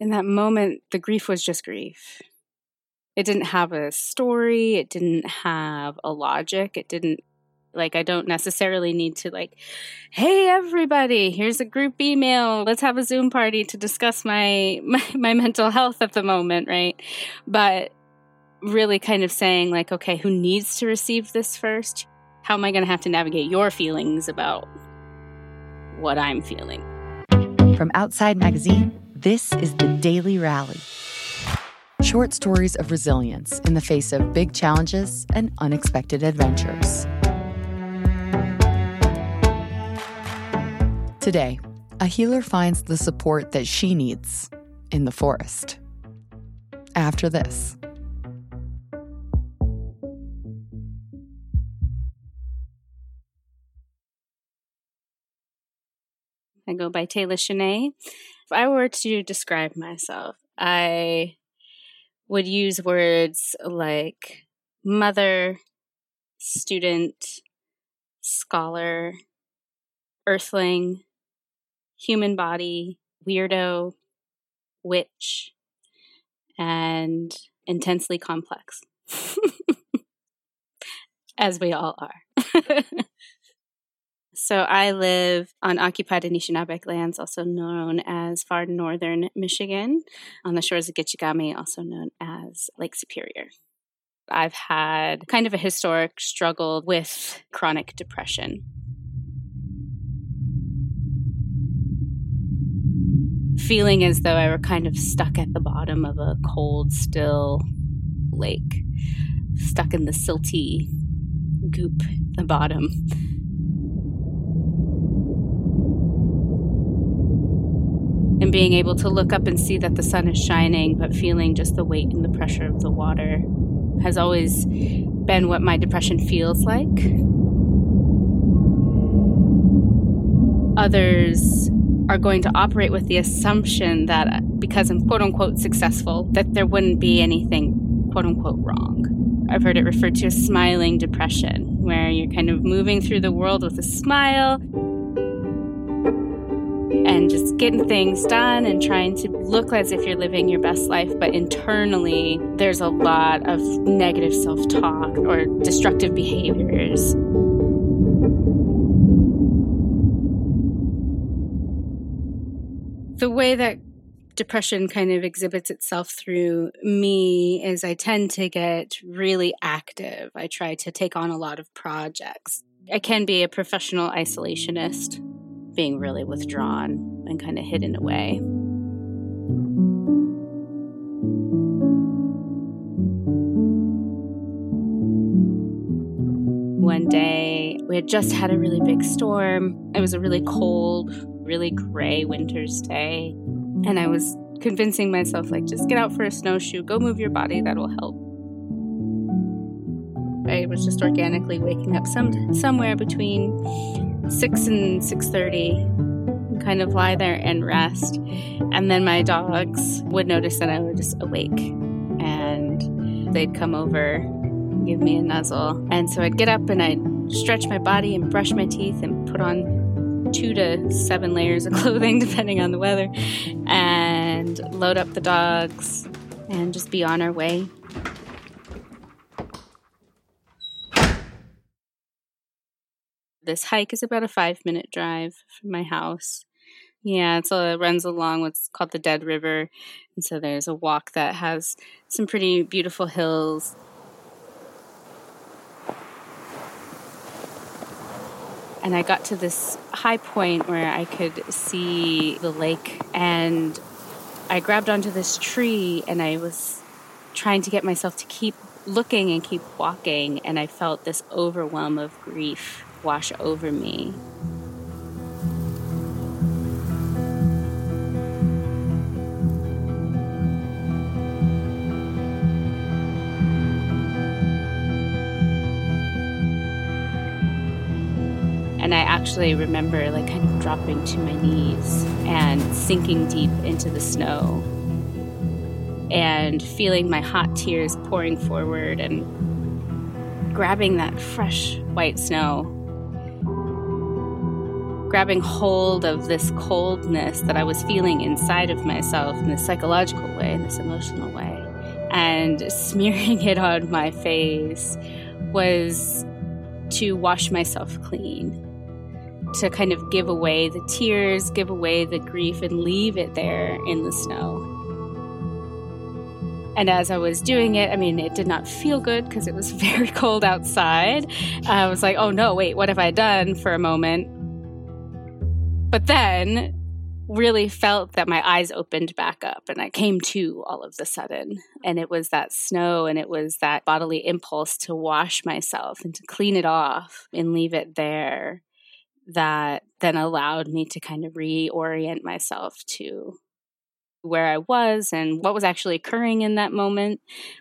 in that moment, the grief was just grief. It didn't have a story, it didn't have a logic, it didn't like I don't necessarily need to like, hey everybody, here's a group email. Let's have a Zoom party to discuss my my, my mental health at the moment, right? But really kind of saying like, okay, who needs to receive this first? How am I going to have to navigate your feelings about what I'm feeling? From Outside Magazine, this is the Daily Rally. Short stories of resilience in the face of big challenges and unexpected adventures. Today, a healer finds the support that she needs in the forest. After this, I go by Tayla Shanaye. If I were to describe myself, I would use words like mother, student, scholar, earthling, human body, weirdo, witch, and intensely complex. As we all are. so I live on occupied Anishinaabeg lands, also known as far northern Michigan, on the shores of Gitchigami, also known as Lake Superior. I've had kind of a historic struggle with chronic depression. feeling as though I were kind of stuck at the bottom of a cold, still lake, stuck in the silty goop at the bottom. And being able to look up and see that the sun is shining, but feeling just the weight and the pressure of the water has always been what my depression feels like. Others are going to operate with the assumption that because I'm quote unquote successful, that there wouldn't be anything quote unquote wrong. I've heard it referred to as smiling depression, where you're kind of moving through the world with a smile and just getting things done and trying to look as if you're living your best life, but internally there's a lot of negative self talk or destructive behaviors. the way that depression kind of exhibits itself through me is I tend to get really active. I try to take on a lot of projects. I can be a professional isolationist, being really withdrawn and kind of hidden away. One day, we had just had a really big storm. It was a really cold, really gray winter's day. And I was convincing myself, like, just get out for a snowshoe, go move your body, that'll help. I was just organically waking up some somewhere between six and six thirty, kind of lie there and rest. And then my dogs would notice that I was just awake and they'd come over, give me a nuzzle. And so I'd get up and I'd stretch my body and brush my teeth and put on two to seven layers of clothing, depending on the weather, and load up the dogs and just be on our way. This hike. Is about a five minute drive from my house. Yeah, so it runs along what's called the Dead River. And so there's a walk that has some pretty beautiful hills. And I got to this high point where I could see the lake. And I grabbed onto this tree and I was trying to get myself to keep looking and keep walking. And I felt this overwhelm of grief wash over me. And I actually remember like kind of dropping to my knees and sinking deep into the snow and feeling my hot tears pouring forward and grabbing that fresh white snow grabbing hold of this coldness that I was feeling inside of myself in this psychological way, in this emotional way, and smearing it on my face was to wash myself clean, to kind of give away the tears, give away the grief, and leave it there in the snow. And as I was doing it, I mean, it did not feel good because it was very cold outside. I was like, oh no, wait, what have I done for a moment? But then really felt that my eyes opened back up and I came to all of the sudden. And it was that snow and it was that bodily impulse to wash myself and to clean it off and leave it there that then allowed me to kind of reorient myself to where I was and what was actually occurring in that moment,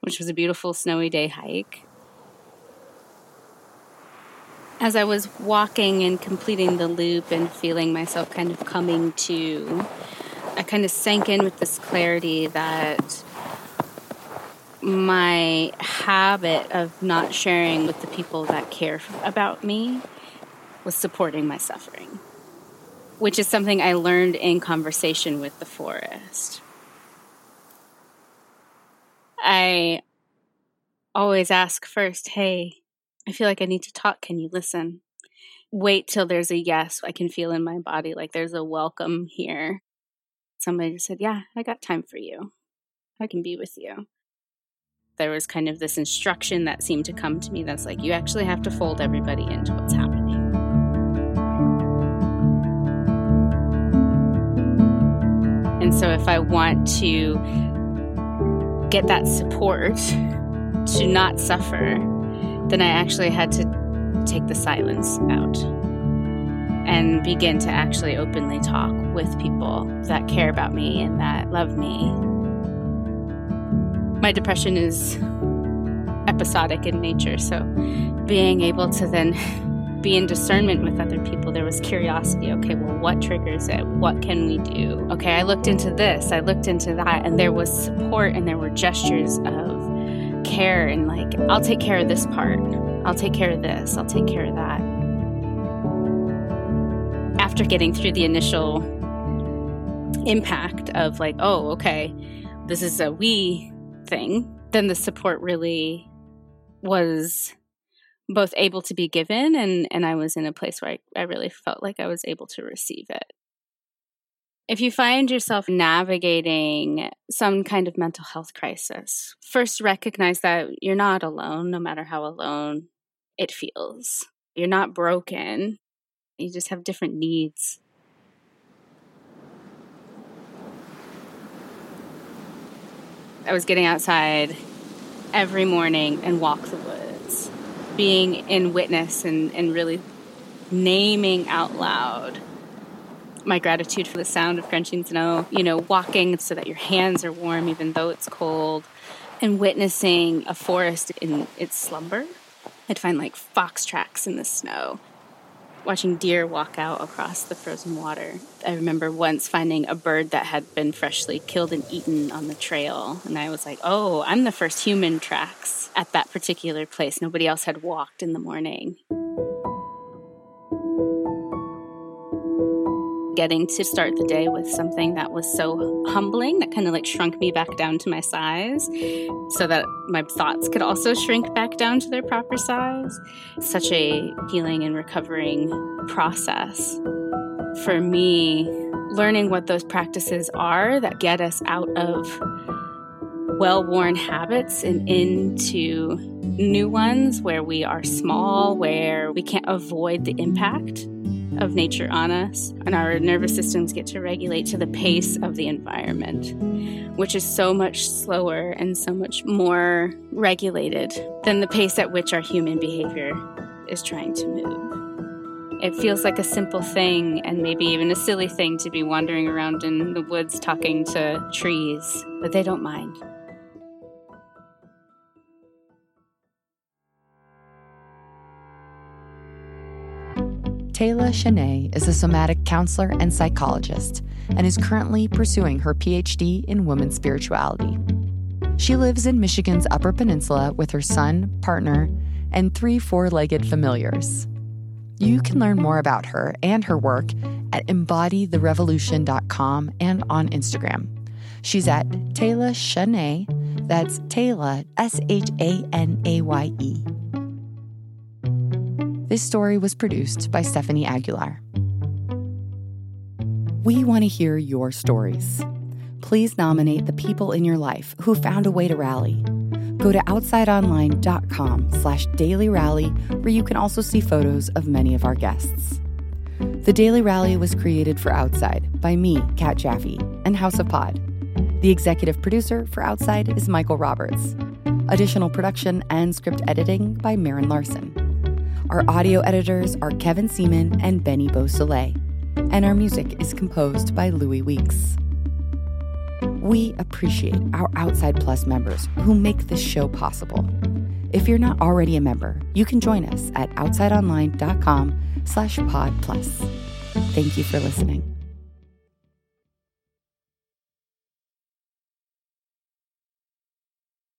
which was a beautiful snowy day hike. As I was walking and completing the loop and feeling myself kind of coming to, I kind of sank in with this clarity that my habit of not sharing with the people that care about me was supporting my suffering which is something I learned in conversation with the forest. I always ask first, hey, I feel like I need to talk. Can you listen? Wait till there's a yes I can feel in my body, like there's a welcome here. Somebody said, yeah, I got time for you. I can be with you. There was kind of this instruction that seemed to come to me that's like, you actually have to fold everybody into what's happening. And so, if I want to get that support to not suffer, then I actually had to take the silence out and begin to actually openly talk with people that care about me and that love me. My depression is episodic in nature, so being able to then be in discernment with other people. There was curiosity. Okay, well, what triggers it? What can we do? Okay, I looked into this, I looked into that, and there was support and there were gestures of care and like, I'll take care of this part. I'll take care of this. I'll take care of that. After getting through the initial impact of like, oh, okay, this is a we thing, then the support really was both able to be given and and I was in a place where I, I really felt like I was able to receive it. If you find yourself navigating some kind of mental health crisis, first recognize that you're not alone, no matter how alone it feels. You're not broken. You just have different needs. I was getting outside every morning and walk the woods being in witness and, and really naming out loud my gratitude for the sound of crunching snow, you know, walking so that your hands are warm even though it's cold, and witnessing a forest in its slumber. I'd find like fox tracks in the snow watching deer walk out across the frozen water. I remember once finding a bird that had been freshly killed and eaten on the trail, and I was like, oh, I'm the first human tracks at that particular place. Nobody else had walked in the morning. Getting to start the day with something that was so humbling that kind of like shrunk me back down to my size so that my thoughts could also shrink back down to their proper size. Such a healing and recovering process. For me, learning what those practices are that get us out of well worn habits and into new ones where we are small, where we can't avoid the impact of nature on us, and our nervous systems get to regulate to the pace of the environment, which is so much slower and so much more regulated than the pace at which our human behavior is trying to move. It feels like a simple thing and maybe even a silly thing to be wandering around in the woods talking to trees, but they don't mind. Tayla Shanaye is a somatic counselor and psychologist and is currently pursuing her PhD in women's spirituality. She lives in Michigan's Upper Peninsula with her son, partner, and three four legged familiars. You can learn more about her and her work at embodytherevolution.com and on Instagram. She's at Tayla Shanaye. That's Tayla, S H A N A Y E. This story was produced by Stephanie Aguilar. We want to hear your stories. Please nominate the people in your life who found a way to rally. Go to outsideonline.com slash daily rally, where you can also see photos of many of our guests. The Daily Rally was created for Outside by me, Kat Jaffe, and House of Pod. The executive producer for Outside is Michael Roberts. Additional production and script editing by Marin Larson. Our audio editors are Kevin Seaman and Benny Beausoleil, and our music is composed by Louis Weeks. We appreciate our Outside Plus members who make this show possible. If you're not already a member, you can join us at outsideonline.com slash pod plus. Thank you for listening.